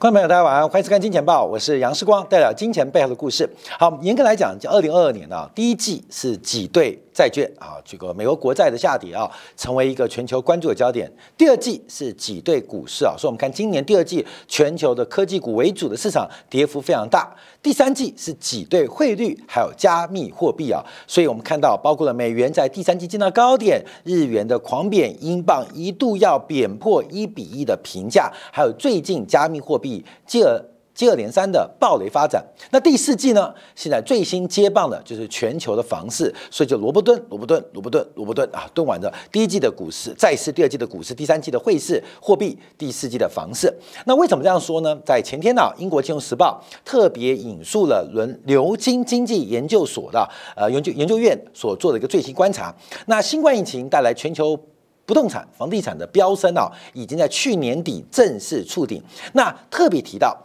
观众朋友，大家晚上好，欢迎收看《金钱报》，我是杨世光，带来金钱背后的故事。好，严格来讲，就二零二二年啊，第一季是挤兑债券啊，这个美国国债的下跌啊，成为一个全球关注的焦点。第二季是挤兑股市啊，所以我们看今年第二季全球的科技股为主的市场跌幅非常大。第三季是挤兑汇率，还有加密货币啊，所以我们看到包括了美元在第三季见到高点，日元的狂贬，英镑一度要贬破一比一的评价，还有最近加密货币接而。接二连三的暴雷发展，那第四季呢？现在最新接棒的就是全球的房市，所以就罗伯顿、罗伯顿、罗伯顿、罗伯顿啊，蹲完的第一季的股市，再是第二季的股市，第三季的汇市、货币，第四季的房市。那为什么这样说呢？在前天呢，英国金融时报特别引述了伦牛津经济研究所的呃研究研究院所做的一个最新观察。那新冠疫情带来全球不动产、房地产的飙升啊，已经在去年底正式触顶。那特别提到。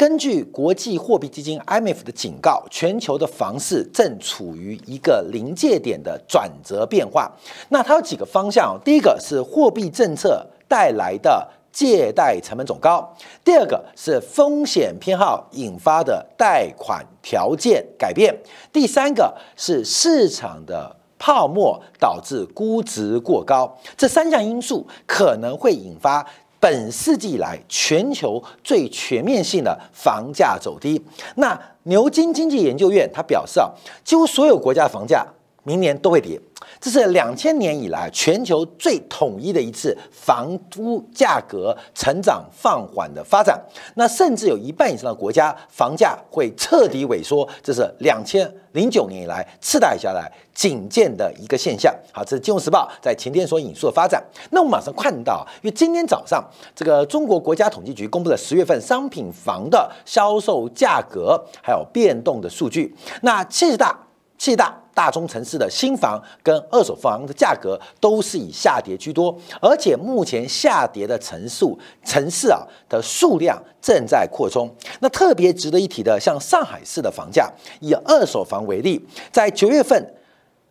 根据国际货币基金 IMF 的警告，全球的房市正处于一个临界点的转折变化。那它有几个方向，第一个是货币政策带来的借贷成本走高，第二个是风险偏好引发的贷款条件改变，第三个是市场的泡沫导致估值过高。这三项因素可能会引发。本世纪以来，全球最全面性的房价走低。那牛津经济研究院他表示啊，几乎所有国家房价明年都会跌。这是两千年以来全球最统一的一次房屋价格成长放缓的发展，那甚至有一半以上的国家房价会彻底萎缩，这是两千零九年以来次贷下来仅见的一个现象。好，这是《金融时报》在前天所引述的发展。那我们马上看到，因为今天早上这个中国国家统计局公布了十月份商品房的销售价格还有变动的数据，那七十大。七大大中城市的新房跟二手房的价格都是以下跌居多，而且目前下跌的城数城市啊的数量正在扩充。那特别值得一提的，像上海市的房价，以二手房为例，在九月份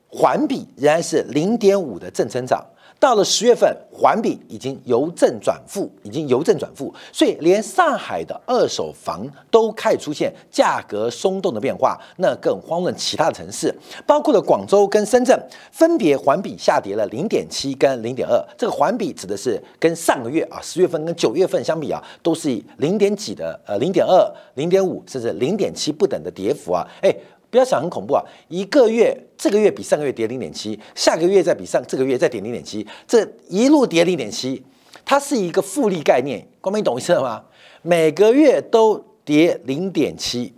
环比仍然是零点五的正增长。到了十月份，环比已经由正转负，已经由正转负，所以连上海的二手房都开始出现价格松动的变化，那更遑论其他的城市，包括了广州跟深圳，分别环比下跌了零点七跟零点二。这个环比指的是跟上个月啊十月份跟九月份相比啊，都是以零点几的呃零点二、零点五甚至零点七不等的跌幅啊，哎。不要想很恐怖啊！一个月这个月比上个月跌零点七，下个月再比上这个月再跌零点七，这一路跌零点七，它是一个复利概念，光明懂意思了吗？每个月都跌零点七，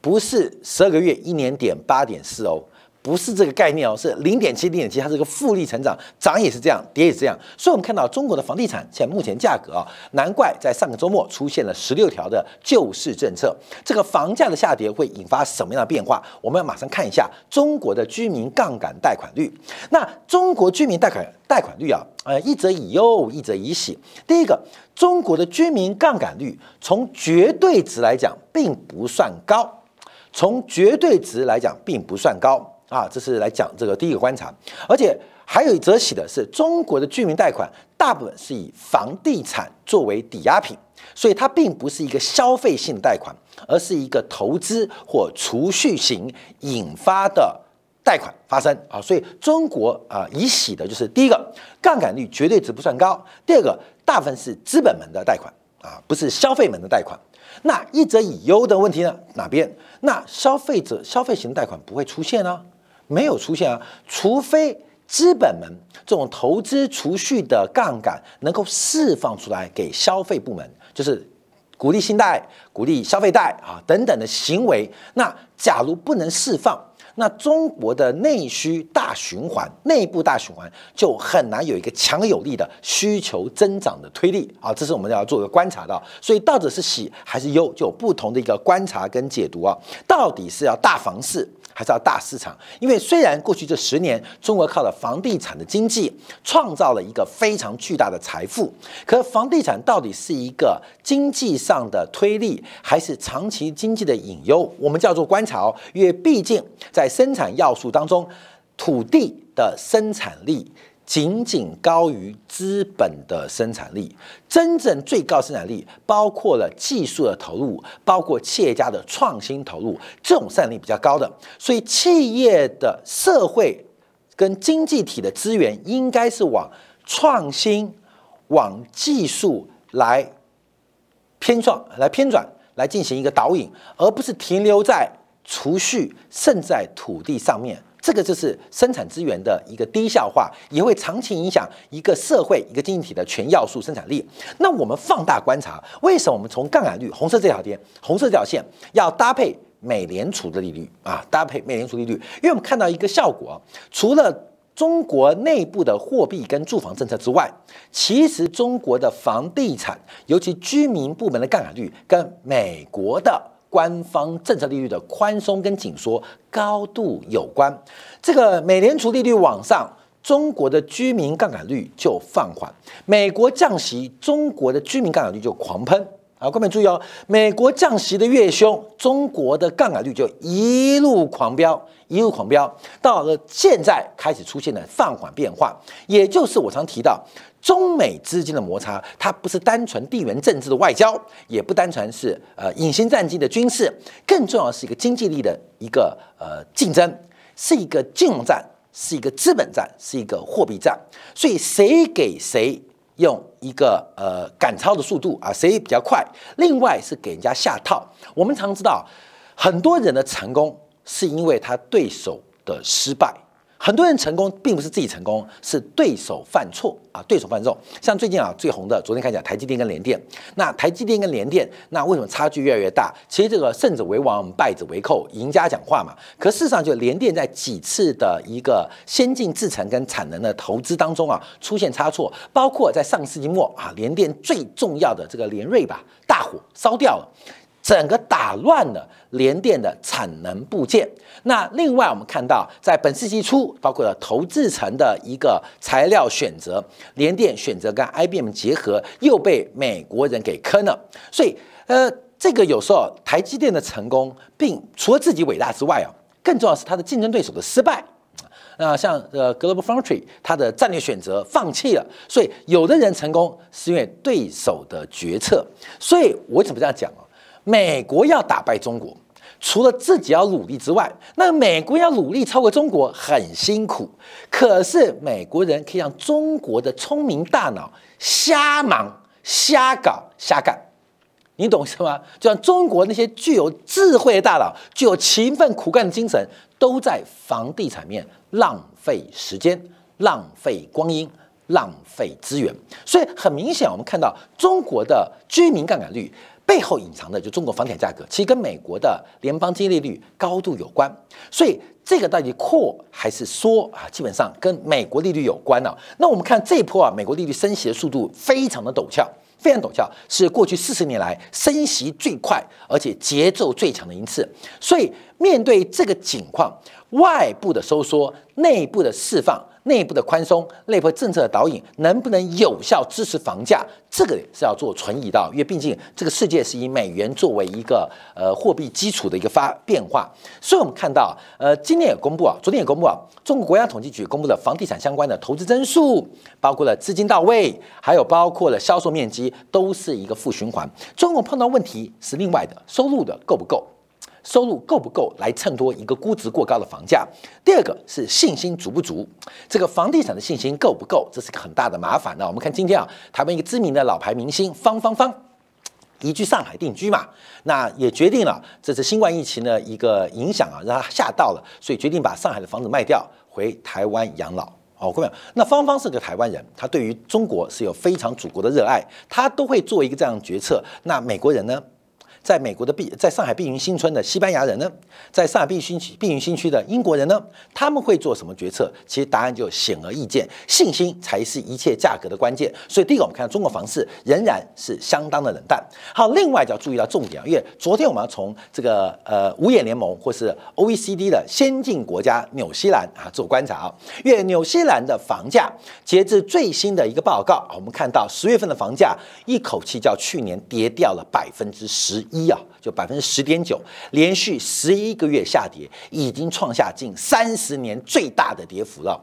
不是十二个月一年点八点四哦。不是这个概念哦，是零点七零点七，它是个复利成长，涨也是这样，跌也是这样。所以，我们看到中国的房地产现在目前价格啊，难怪在上个周末出现了十六条的救市政策。这个房价的下跌会引发什么样的变化？我们要马上看一下中国的居民杠杆贷款率。那中国居民贷款贷款率啊，呃，一则以忧，一则以喜。第一个，中国的居民杠杆率从绝对值来讲并不算高，从绝对值来讲并不算高。啊，这是来讲这个第一个观察，而且还有一则喜的是，中国的居民贷款大部分是以房地产作为抵押品，所以它并不是一个消费性贷款，而是一个投资或储蓄型引发的贷款发生啊。所以中国啊，以喜的就是第一个杠杆率绝对值不算高，第二个大部分是资本门的贷款啊，不是消费门的贷款。那一则以忧的问题呢？哪边？那消费者消费型贷款不会出现呢？没有出现啊，除非资本们这种投资储蓄的杠杆能够释放出来给消费部门，就是鼓励信贷、鼓励消费贷啊等等的行为。那假如不能释放，那中国的内需大循环、内部大循环就很难有一个强有力的需求增长的推力啊。这是我们要做一个观察的。所以到底是喜还是忧，就有不同的一个观察跟解读啊。到底是要大房市？还是要大市场，因为虽然过去这十年中国靠了房地产的经济创造了一个非常巨大的财富，可房地产到底是一个经济上的推力，还是长期经济的隐忧？我们叫做观察，因为毕竟在生产要素当中，土地的生产力仅仅高于资本的生产力。真正最高生产力包括了技术的投入，包括企业家的创新投入，这种生产力比较高的。所以，企业的社会跟经济体的资源应该是往创新、往技术来偏转、来偏转、来进行一个导引，而不是停留在。储蓄剩在土地上面，这个就是生产资源的一个低效化，也会长期影响一个社会、一个经济体的全要素生产力。那我们放大观察，为什么我们从杠杆率红色这条线，红色这条线要搭配美联储的利率啊？搭配美联储利率，因为我们看到一个效果，除了中国内部的货币跟住房政策之外，其实中国的房地产，尤其居民部门的杠杆率，跟美国的。官方政策利率的宽松跟紧缩高度有关，这个美联储利率往上，中国的居民杠杆率就放缓；美国降息，中国的居民杠杆率就狂喷。啊，各位注意哦，美国降息的越凶，中国的杠杆率就一路狂飙，一路狂飙，到了现在开始出现了放缓变化，也就是我常提到。中美之间的摩擦，它不是单纯地缘政治的外交，也不单纯是呃隐形战机的军事，更重要是一个经济力的一个呃竞争，是一个金融战，是一个资本战，是一个货币战。所以谁给谁用一个呃赶超的速度啊，谁比较快？另外是给人家下套。我们常知道，很多人的成功是因为他对手的失败。很多人成功并不是自己成功，是对手犯错啊！对手犯错，像最近啊最红的，昨天开讲台积电跟联电。那台积电跟联电，那为什么差距越来越大？其实这个胜者为王，败者为寇，赢家讲话嘛。可事实上，就联电在几次的一个先进制程跟产能的投资当中啊，出现差错，包括在上世纪末啊，联电最重要的这个联瑞吧，大火烧掉了。整个打乱了联电的产能部件。那另外，我们看到在本世纪初，包括了投资层的一个材料选择，联电选择跟 IBM 结合，又被美国人给坑了。所以，呃，这个有时候台积电的成功，并除了自己伟大之外啊，更重要是它的竞争对手的失败。那像呃 Global Foundry，它的战略选择放弃了。所以，有的人成功是因为对手的决策。所以我怎么这样讲啊？美国要打败中国，除了自己要努力之外，那美国要努力超过中国很辛苦。可是美国人可以让中国的聪明大脑瞎忙、瞎搞、瞎干，你懂是吗？就像中国那些具有智慧的大脑、具有勤奋苦干的精神，都在房地产面浪费时间、浪费光阴、浪费资源。所以很明显，我们看到中国的居民杠杆率。背后隐藏的就中国房地产价格，其实跟美国的联邦基金利率高度有关，所以这个到底扩还是缩啊？基本上跟美国利率有关呢。那我们看这一波啊，美国利率升息的速度非常的陡峭，非常陡峭，是过去四十年来升息最快而且节奏最强的一次。所以面对这个情况，外部的收缩，内部的释放。内部的宽松、内部政策的导引，能不能有效支持房价？这个是要做存疑的，因为毕竟这个世界是以美元作为一个呃货币基础的一个发变化。所以我们看到，呃，今天也公布啊，昨天也公布啊，中国国家统计局公布了房地产相关的投资增速，包括了资金到位，还有包括了销售面积，都是一个负循环。中国碰到问题是另外的，收入的够不够？收入够不够来衬托一个估值过高的房价？第二个是信心足不足，这个房地产的信心够不够？这是个很大的麻烦呢。我们看今天啊，台湾一个知名的老牌明星方芳芳移居上海定居嘛，那也决定了这次新冠疫情的一个影响啊，让他吓到了，所以决定把上海的房子卖掉，回台湾养老。哦，各位，那芳芳是个台湾人，他对于中国是有非常祖国的热爱，他都会做一个这样的决策。那美国人呢？在美国的碧，在上海碧云新村的西班牙人呢，在上海碧云区碧云新区的英国人呢，他们会做什么决策？其实答案就显而易见，信心才是一切价格的关键。所以第一个，我们看到中国房市仍然是相当的冷淡。好，另外就要注意到重点啊，因为昨天我们要从这个呃五眼联盟或是 OECD 的先进国家纽西兰啊做观察啊，因为纽西兰的房价截至最新的一个报告，我们看到十月份的房价一口气较去年跌掉了百分之十。一啊，就百分之十点九，连续十一个月下跌，已经创下近三十年最大的跌幅了。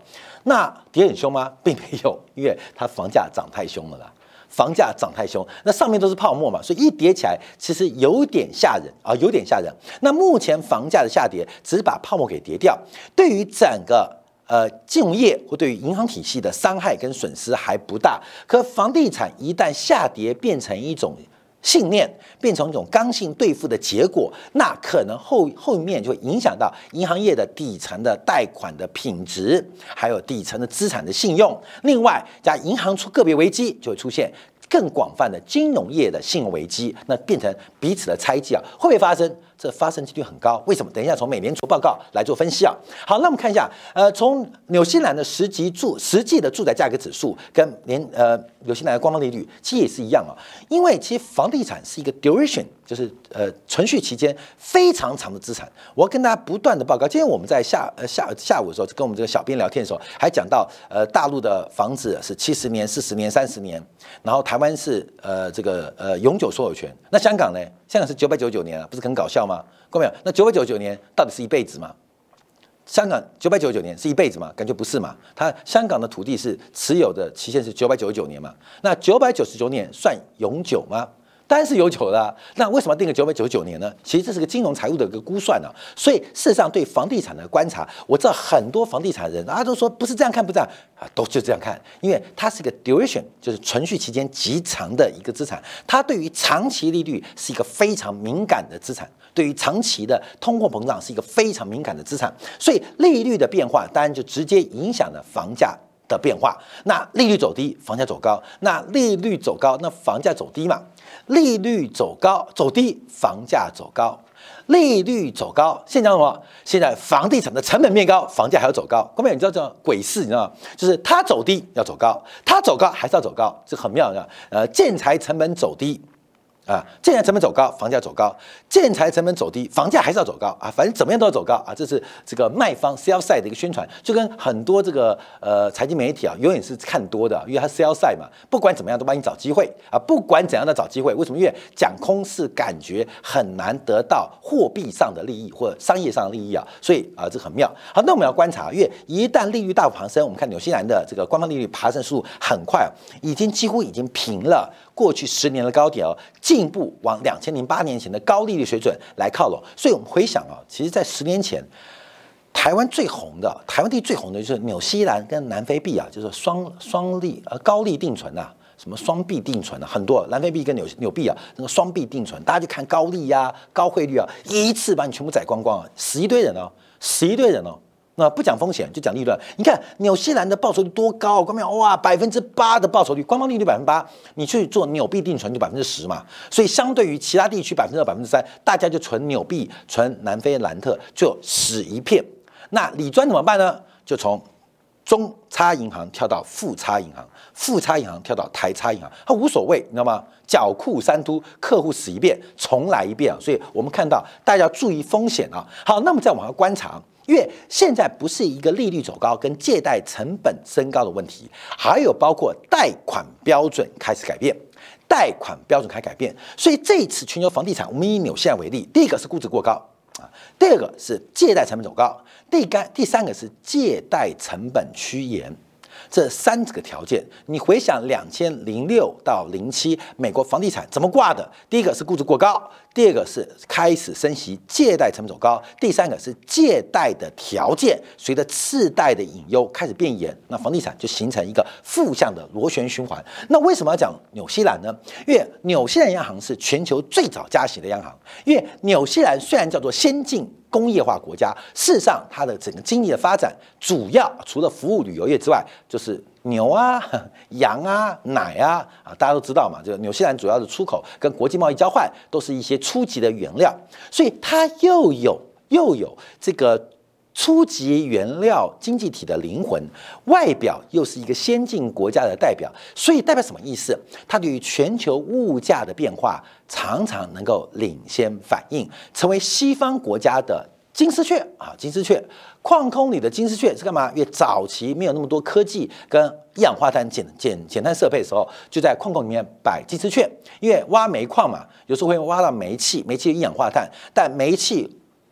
那跌很凶吗？并没有，因为它房价涨太凶了啦。房价涨太凶，那上面都是泡沫嘛，所以一跌起来，其实有点吓人啊，有点吓人。那目前房价的下跌，只是把泡沫给跌掉，对于整个呃金融业或对于银行体系的伤害跟损失还不大。可房地产一旦下跌，变成一种。信念变成一种刚性兑付的结果，那可能后后面就会影响到银行业的底层的贷款的品质，还有底层的资产的信用。另外，加银行出个别危机，就会出现更广泛的金融业的信用危机，那变成彼此的猜忌啊，会不会发生？这发生几率很高，为什么？等一下从美联储报告来做分析啊。好，那我们看一下，呃，从纽西兰的实际住实际的住宅价格指数跟年呃纽西兰的官方利率其实也是一样啊，因为其实房地产是一个 duration，就是呃存续期间非常长的资产。我跟大家不断的报告，今天我们在下呃下下午的时候跟我们这个小编聊天的时候，还讲到呃大陆的房子是七十年、四十年、三十年，然后台湾是呃这个呃永久所有权，那香港呢？香港是九百九十九年啊，不是很搞笑吗？看没有，那九百九十九年到底是一辈子吗？香港九百九十九年是一辈子吗？感觉不是嘛。它香港的土地是持有的期限是九百九十九年嘛？那九百九十九年算永久吗？当然是有久的，那为什么定个九百九十九年呢？其实这是个金融财务的一个估算呢。所以事实上对房地产的观察，我知道很多房地产人啊都说不是这样看，不这样啊，都就这样看，因为它是一个 duration，就是存续期间极长的一个资产，它对于长期利率是一个非常敏感的资产，对于长期的通货膨胀是一个非常敏感的资产，所以利率的变化当然就直接影响了房价的变化。那利率走低，房价走高；那利率走高，那房价走低嘛。利率走高走低，房价走高；利率走高，现在什么？现在房地产的成本变高，房价还要走高。各位，你知道这鬼事，你知道吗？就是它走低要走高，它走高还是要走高，这很妙的。呃，建材成本走低。啊，建材成本走高，房价走高；建材成本走低，房价还是要走高啊。反正怎么样都要走高啊。这是这个卖方 sell side 的一个宣传，就跟很多这个呃财经媒体啊，永远是看多的，因为它 sell side 嘛，不管怎么样都帮你找机会啊。不管怎样的找机会，为什么？因为讲空是感觉很难得到货币上的利益或商业上的利益啊，所以啊，这很妙。好，那我们要观察，因为一旦利率大幅攀升，我们看纽西兰的这个官方利率爬升速度很快，已经几乎已经平了。过去十年的高点哦，进一步往两千零八年前的高利率水准来靠拢。所以，我们回想啊，其实，在十年前，台湾最红的，台湾地最红的就是纽西兰跟南非币啊，就是双双利呃高利定存呐，什么双币定存啊，很多南非币跟纽纽币啊，那个双币定存，大家就看高利呀、高汇率啊，一次把你全部宰光光啊，死一堆人哦，死一堆人哦。那不讲风险就讲利润，你看纽西兰的报酬率多高？官方哇，百分之八的报酬率，官方利率百分之八，你去做纽币定存就百分之十嘛。所以相对于其他地区百分之二、百分之三，大家就存纽币、存南非兰特就死一片。那李专怎么办呢？就从中差银行跳到富差银行，富差银行跳到台差银行，他无所谓，你知道吗？缴库三都，客户死一遍，重来一遍啊。所以我们看到大家要注意风险啊。好，那么再往下观察。因为现在不是一个利率走高跟借贷成本升高的问题，还有包括贷款标准开始改变，贷款标准开始改变，所以这一次全球房地产，我们以纽西兰为例，第一个是估值过高啊，第二个是借贷成本走高，第干第三个是借贷成本趋严。这三个条件，你回想两千零六到零七美国房地产怎么挂的？第一个是估值过高，第二个是开始升息，借贷成本走高，第三个是借贷的条件随着次贷的隐忧开始变严，那房地产就形成一个负向的螺旋循环。那为什么要讲纽西兰呢？因为纽西兰央行是全球最早加息的央行，因为纽西兰虽然叫做先进。工业化国家，事实上它的整个经济的发展，主要除了服务旅游业之外，就是牛啊、羊啊、奶啊啊，大家都知道嘛。这个纽西兰主要的出口跟国际贸易交换，都是一些初级的原料，所以它又有又有这个。初级原料经济体的灵魂，外表又是一个先进国家的代表，所以代表什么意思？它对于全球物价的变化常常能够领先反应，成为西方国家的金丝雀啊，金丝雀，矿坑里的金丝雀是干嘛？因为早期没有那么多科技跟一氧化碳减减减碳设备的时候，就在矿坑里面摆金丝雀。因为挖煤矿嘛，有时候会挖到煤气，煤气一氧化碳，但煤气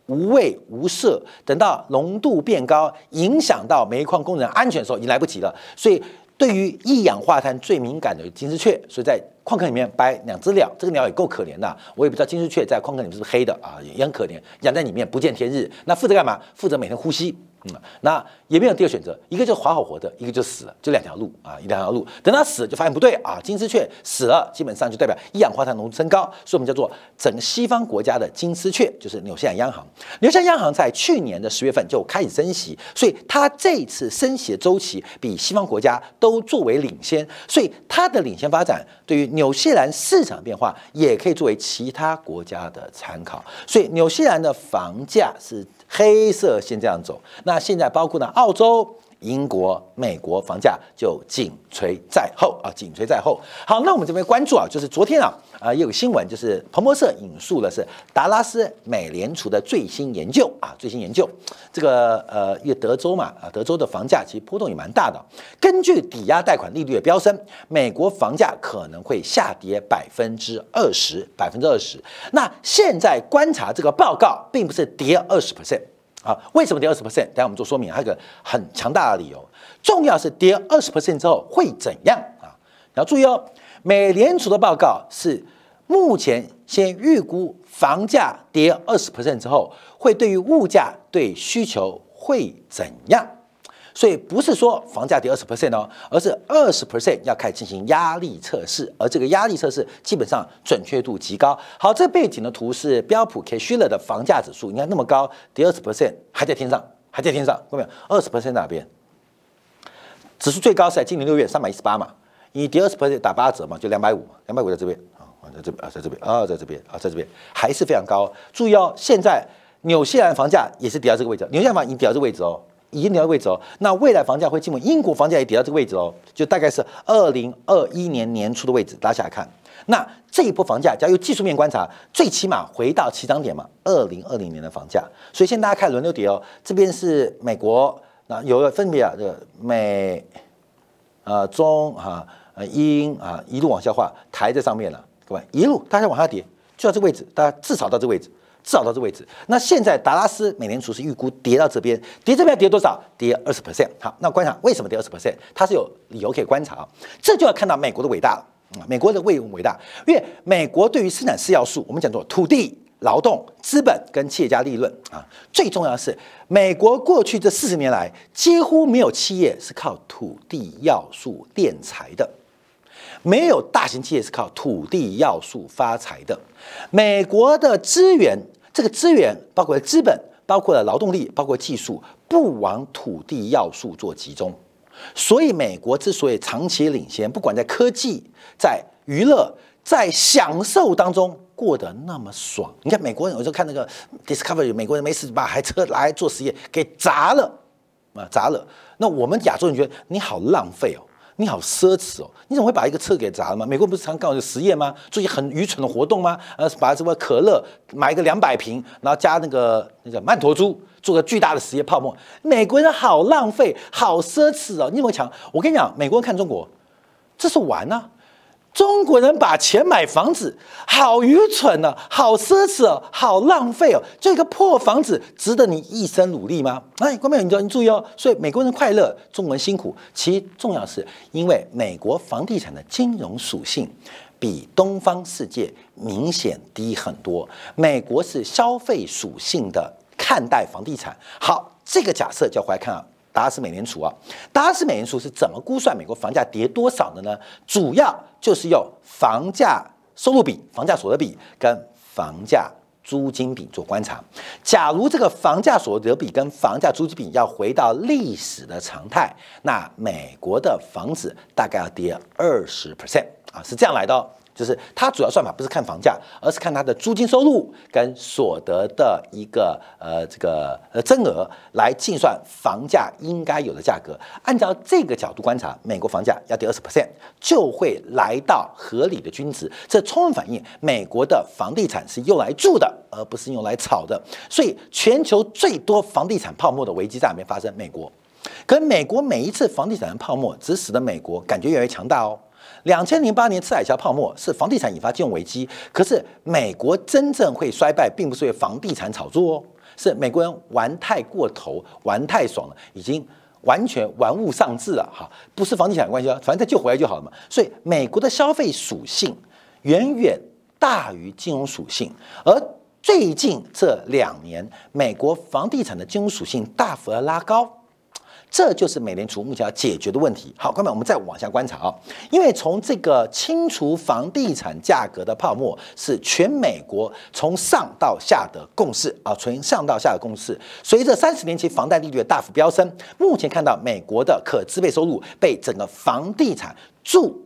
无味无色，等到浓度变高，影响到煤矿工人安全的时候，已经来不及了。所以。对于一氧化碳最敏感的金丝雀，所以在矿坑里面摆两只鸟，这个鸟也够可怜的。我也不知道金丝雀在矿坑里面是不是黑的啊，也很可怜，养在里面不见天日。那负责干嘛？负责每天呼吸。嗯，那也没有第二选择，一个就活好活的，一个就死了，就两条路啊，一两条路。等他死了就发现不对啊，金丝雀死了，基本上就代表一氧化碳浓度升高，所以我们叫做整个西方国家的金丝雀，就是纽西兰央行。纽西兰央行在去年的十月份就开始升息，所以它这次升息的周期比西方国家都作为领先，所以它的领先发展对于纽西兰市场变化也可以作为其他国家的参考。所以纽西兰的房价是。黑色先这样走，那现在包括呢，澳洲。英国、美国房价就紧随在后啊，紧随在后。好，那我们这边关注啊，就是昨天啊啊，也有个新闻，就是彭博社引述的是达拉斯美联储的最新研究啊，最新研究。这个呃，因为德州嘛啊，德州的房价其实波动也蛮大的。根据抵押贷款利率的飙升，美国房价可能会下跌百分之二十，百分之二十。那现在观察这个报告，并不是跌二十 percent。啊，为什么跌二十 percent？等下我们做说明，还有个很强大的理由。重要是跌二十 percent 之后会怎样啊？要注意哦，美联储的报告是目前先预估房价跌二十 percent 之后，会对于物价对需求会怎样？所以不是说房价跌二十 percent 哦，而是二十 percent 要开始进行压力测试，而这个压力测试基本上准确度极高。好，这背景的图是标普 K 虚了的房价指数，你看那么高，跌二十 percent 还在天上，还在天上，看到没有？二十 percent 哪边？指数最高是在今年六月三百一十八嘛，你跌二十 percent 打八折嘛，就两百五，两百五在这边啊，在这边啊，在这边啊，在这边啊，在这边还是非常高。注意哦，现在纽西兰房价也是跌到这个位置，纽西兰房已经跌到这个位置哦。已经跌到位置哦，那未来房价会进入英国房价也跌到这个位置哦，就大概是二零二一年年初的位置，拉下来看。那这一波房价，假如技术面观察，最起码回到起涨点嘛，二零二零年的房价。所以现在大家看轮流跌哦，这边是美国，那有分别啊，这个美、呃中啊、呃英啊，一路往下滑，抬在上面了，各位一路大家往下跌，就到这个位置，大家至少到这个位置。至少到这位置。那现在达拉斯美联储是预估跌到这边，跌这边跌多少？跌二十 percent。好，那观察为什么跌二十 percent？它是有理由可以观察啊。这就要看到美国的伟大了啊！美国的为什么伟大？因为美国对于生产四要素，我们讲做土地、劳动、资本跟企业家利润啊。最重要的是，美国过去这四十年来几乎没有企业是靠土地要素敛财的。没有大型企业是靠土地要素发财的。美国的资源，这个资源包括资本，包括了劳动力，包括技术，不往土地要素做集中。所以，美国之所以长期领先，不管在科技、在娱乐、在享受当中过得那么爽。你看，美国人有时候看那个 Discovery，美国人没事把台车来做实验给砸了啊，砸了。那我们亚洲人觉得你好浪费哦。你好奢侈哦！你怎么会把一个车给砸了吗？美国不是常搞实验吗？做一些很愚蠢的活动吗？呃，把什么可乐买一个两百瓶，然后加那个那个曼陀珠，做个巨大的实验泡沫。美国人好浪费，好奢侈哦！你怎么讲？我跟你讲，美国人看中国，这是玩呢。中国人把钱买房子，好愚蠢呢，好奢侈哦，好浪费哦！这个破房子值得你一生努力吗？哎，观众朋友，你注意哦。所以美国人快乐，中国人辛苦。其重要是因为美国房地产的金融属性比东方世界明显低很多。美国是消费属性的看待房地产。好，这个假设就回来看啊。达拉斯美联储啊，达拉斯美联储是怎么估算美国房价跌多少的呢？主要就是用房价收入比、房价所得比跟房价租金比做观察。假如这个房价所得比跟房价租金比要回到历史的常态，那美国的房子大概要跌二十 percent 啊，是这样来的。哦就是它主要算法不是看房价，而是看它的租金收入跟所得的一个呃这个呃增额来计算房价应该有的价格。按照这个角度观察，美国房价要跌二十 percent 就会来到合理的均值。这充分反映美国的房地产是用来住的，而不是用来炒的。所以全球最多房地产泡沫的危机在哪边发生？美国。可美国每一次房地产的泡沫，只使得美国感觉越来越强大哦。两千零八年次海啸泡沫是房地产引发金融危机，可是美国真正会衰败，并不是为房地产炒作哦，是美国人玩太过头，玩太爽了，已经完全玩物丧志了哈，不是房地产关系啊，反正再救回来就好了嘛。所以美国的消费属性远远大于金融属性，而最近这两年，美国房地产的金融属性大幅的拉高。这就是美联储目前要解决的问题。好，各位，我们再往下观察啊，因为从这个清除房地产价格的泡沫是全美国从上到下的共识啊，从上到下的共识。随着三十年期房贷利率的大幅飙升，目前看到美国的可支配收入被整个房地产住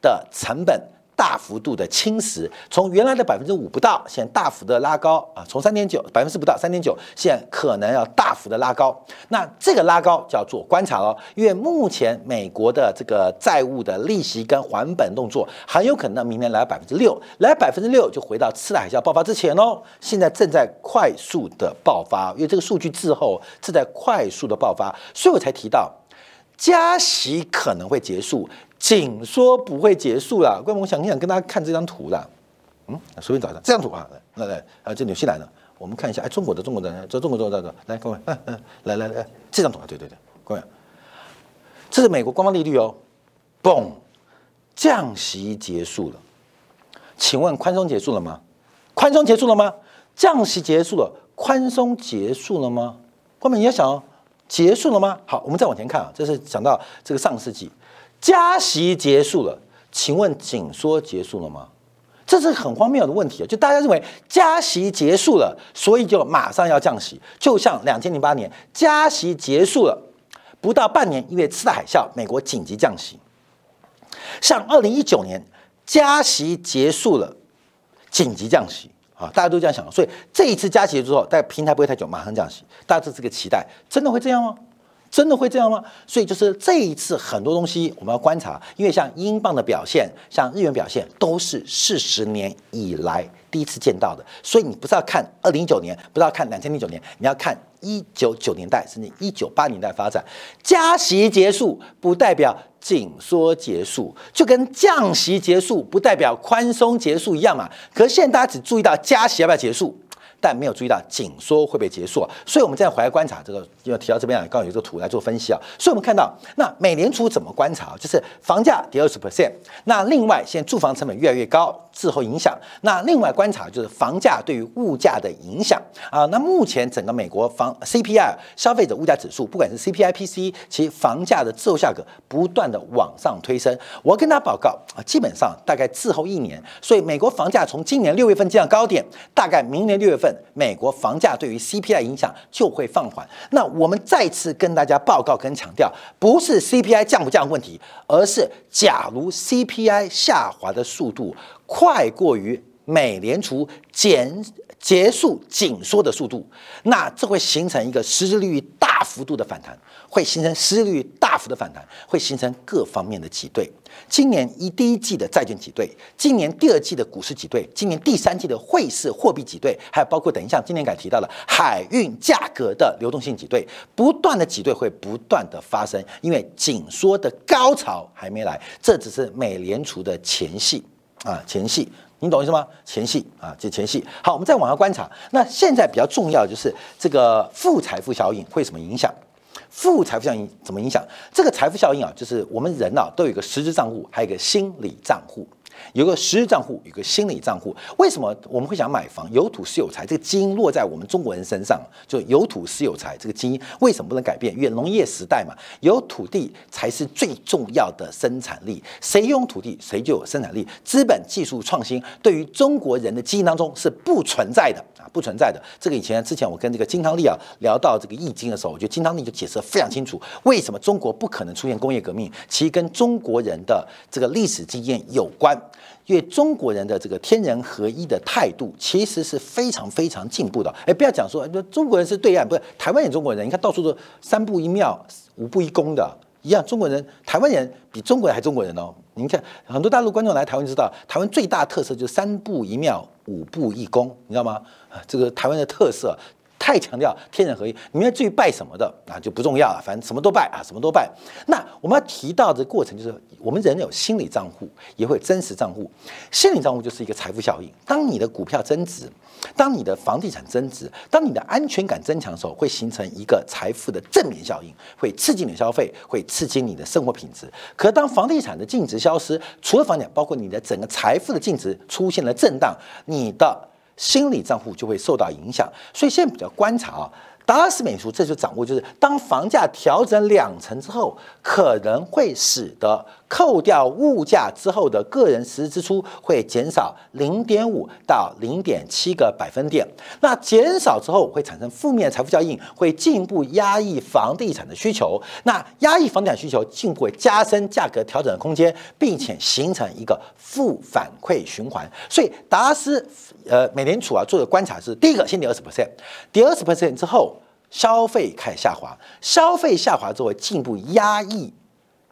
的成本。大幅度的侵蚀，从原来的百分之五不到，现在大幅的拉高啊，从三点九百分之不到三点九，现在可能要大幅的拉高。那这个拉高叫做观察了，因为目前美国的这个债务的利息跟还本动作，很有可能明年来百分之六，来百分之六就回到次贷海啸爆发之前喽。现在正在快速的爆发，因为这个数据滞后，正在快速的爆发，所以我才提到加息可能会结束。紧缩不会结束了，各位，我想想跟大家看这张图啦。嗯，随便找一张这张图啊，来来，啊，这纽西兰的，我们看一下，哎，中国的中国的，这中国中国的，来，各位，嗯嗯，来来来，这张图啊，对对对，各位，这是美国官方利率哦，嘣，降息结束了，请问宽松结束了吗？宽松结束了吗？降息结束了，宽松结束了吗？后面你要想哦，结束了吗？好，我们再往前看啊，这是讲到这个上世纪。加息结束了，请问紧缩结束了吗？这是很荒谬的问题啊！就大家认为加息结束了，所以就马上要降息，就像两千零八年加息结束了，不到半年，因为次贷海啸，美国紧急降息。像二零一九年加息结束了，紧急降息啊！大家都这样想，所以这一次加息之后，但平台不会太久，马上降息，大家这是个期待，真的会这样吗？真的会这样吗？所以就是这一次很多东西我们要观察，因为像英镑的表现，像日元表现，都是四十年以来第一次见到的。所以你不是要看二零一九年，不是要看两千零九年，你要看一九九年代甚至一九八年代发展。加息结束不代表紧缩结束，就跟降息结束不代表宽松结束一样嘛。可是现在大家只注意到加息要不要结束？但没有注意到紧缩会不会结束？所以我们再回来观察这个，要提到这边啊，刚好有这个图来做分析啊。所以我们看到，那美联储怎么观察？就是房价跌二十 percent，那另外现在住房成本越来越高，滞后影响。那另外观察就是房价对于物价的影响啊。那目前整个美国房 CPI 消费者物价指数，不管是 CPI、PC，其房价的滞后价格不断的往上推升。我跟大家报告啊，基本上大概滞后一年，所以美国房价从今年六月份见到高点，大概明年六月份。美国房价对于 CPI 影响就会放缓。那我们再次跟大家报告跟强调，不是 CPI 降不降问题，而是假如 CPI 下滑的速度快过于美联储减结束紧缩的速度，那这会形成一个实质利率大幅度的反弹。会形成失利率大幅的反弹，会形成各方面的挤兑。今年一第一季的债券挤兑，今年第二季的股市挤兑，今年第三季的汇市货币挤兑，还有包括等一下今年改提到了海运价格的流动性挤兑，不断的挤兑会不断的发生，因为紧缩的高潮还没来，这只是美联储的前戏啊，前戏，你懂意思吗？前戏啊，这前戏。好，我们再往下观察。那现在比较重要的就是这个负财富效应会什么影响？负财富效应怎么影响？这个财富效应啊，就是我们人啊都有一个实质账户，还有一个心理账户。有个实质账户，有个心理账户。为什么我们会想买房？有土是有财，这个基因落在我们中国人身上，就有土是有财。这个基因为什么不能改变？因为农业时代嘛，有土地才是最重要的生产力。谁拥土地，谁就有生产力。资本技术创新对于中国人的基因当中是不存在的啊，不存在的。这个以前之前我跟这个金汤力啊聊到这个易经的时候，我觉得金汤力就解释的非常清楚，为什么中国不可能出现工业革命，其实跟中国人的这个历史经验有关。因为中国人的这个天人合一的态度，其实是非常非常进步的。哎，不要讲说，中国人是对岸，不是台湾也中国人。你看到处都三步一庙，五步一宫的一样。中国人、台湾人比中国人还中国人哦。你看很多大陆观众来台湾知道，台湾最大特色就是三步一庙，五步一宫，你知道吗？这个台湾的特色。太强调天人合一，你们至于拜什么的啊就不重要了，反正什么都拜啊，什么都拜。那我们要提到的过程就是，我们人有心理账户，也会有真实账户。心理账户就是一个财富效应。当你的股票增值，当你的房地产增值，当你的安全感增强的时候，会形成一个财富的正面效应，会刺激你的消费，会刺激你的生活品质。可当房地产的净值消失，除了房产，包括你的整个财富的净值出现了震荡，你的。心理账户就会受到影响，所以现在比较观察啊。达拉斯美术这就掌握，就是当房价调整两成之后，可能会使得扣掉物价之后的个人实支出会减少零点五到零点七个百分点。那减少之后会产生负面财富效应，会进一步压抑房地产的需求。那压抑房地产需求，进一步会加深价格调整的空间，并且形成一个负反馈循环。所以达拉斯呃美联储啊做的观察是：第一个先跌二十 percent，跌二十 percent 之后。消费开始下滑，消费下滑之后进一步压抑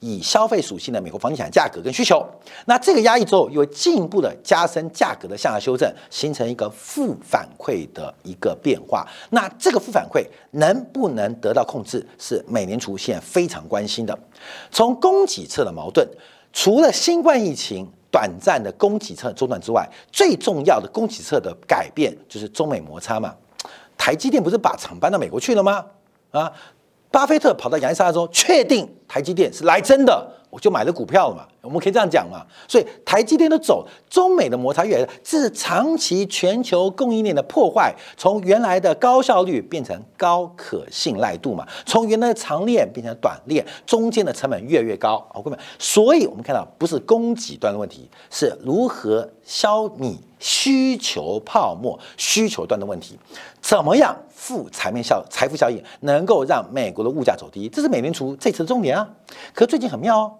以消费属性的美国房地产价格跟需求。那这个压抑之后，又进一步的加深价格的向下修正，形成一个负反馈的一个变化。那这个负反馈能不能得到控制，是美联储现在非常关心的。从供给侧的矛盾，除了新冠疫情短暂的供给侧中断之外，最重要的供给侧的改变就是中美摩擦嘛。台积电不是把厂搬到美国去了吗？啊，巴菲特跑到亚利桑那州，确定台积电是来真的。我就买了股票了嘛，我们可以这样讲嘛。所以台积电都走，中美的摩擦越来越，这是长期全球供应链的破坏，从原来的高效率变成高可信赖度嘛，从原来的长链变成短链，中间的成本越来越高。好，各位，所以我们看到不是供给端的问题，是如何消弭需求泡沫、需求端的问题，怎么样负财面效财富效应，能够让美国的物价走低，这是美联储这次的重点啊。可最近很妙哦。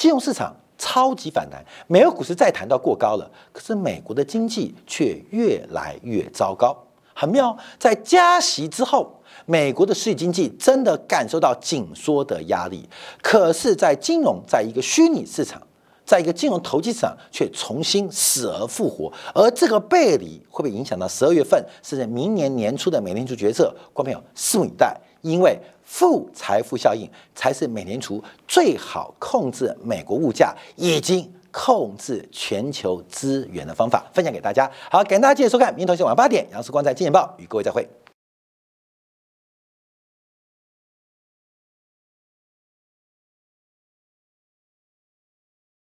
金融市场超级反弹，美国股市再谈到过高了，可是美国的经济却越来越糟糕，很妙。在加息之后，美国的实体经济真的感受到紧缩的压力，可是，在金融，在一个虚拟市场，在一个金融投机市场，却重新死而复活。而这个背离会不会影响到十二月份，甚至明年年初的美联储决策？观众朋友，拭目以待，因为。负财富效应才是美联储最好控制美国物价已经控制全球资源的方法，分享给大家。好，感谢大家继续收看《明天同学晚八点》，杨思光在《金钱报》与各位再会。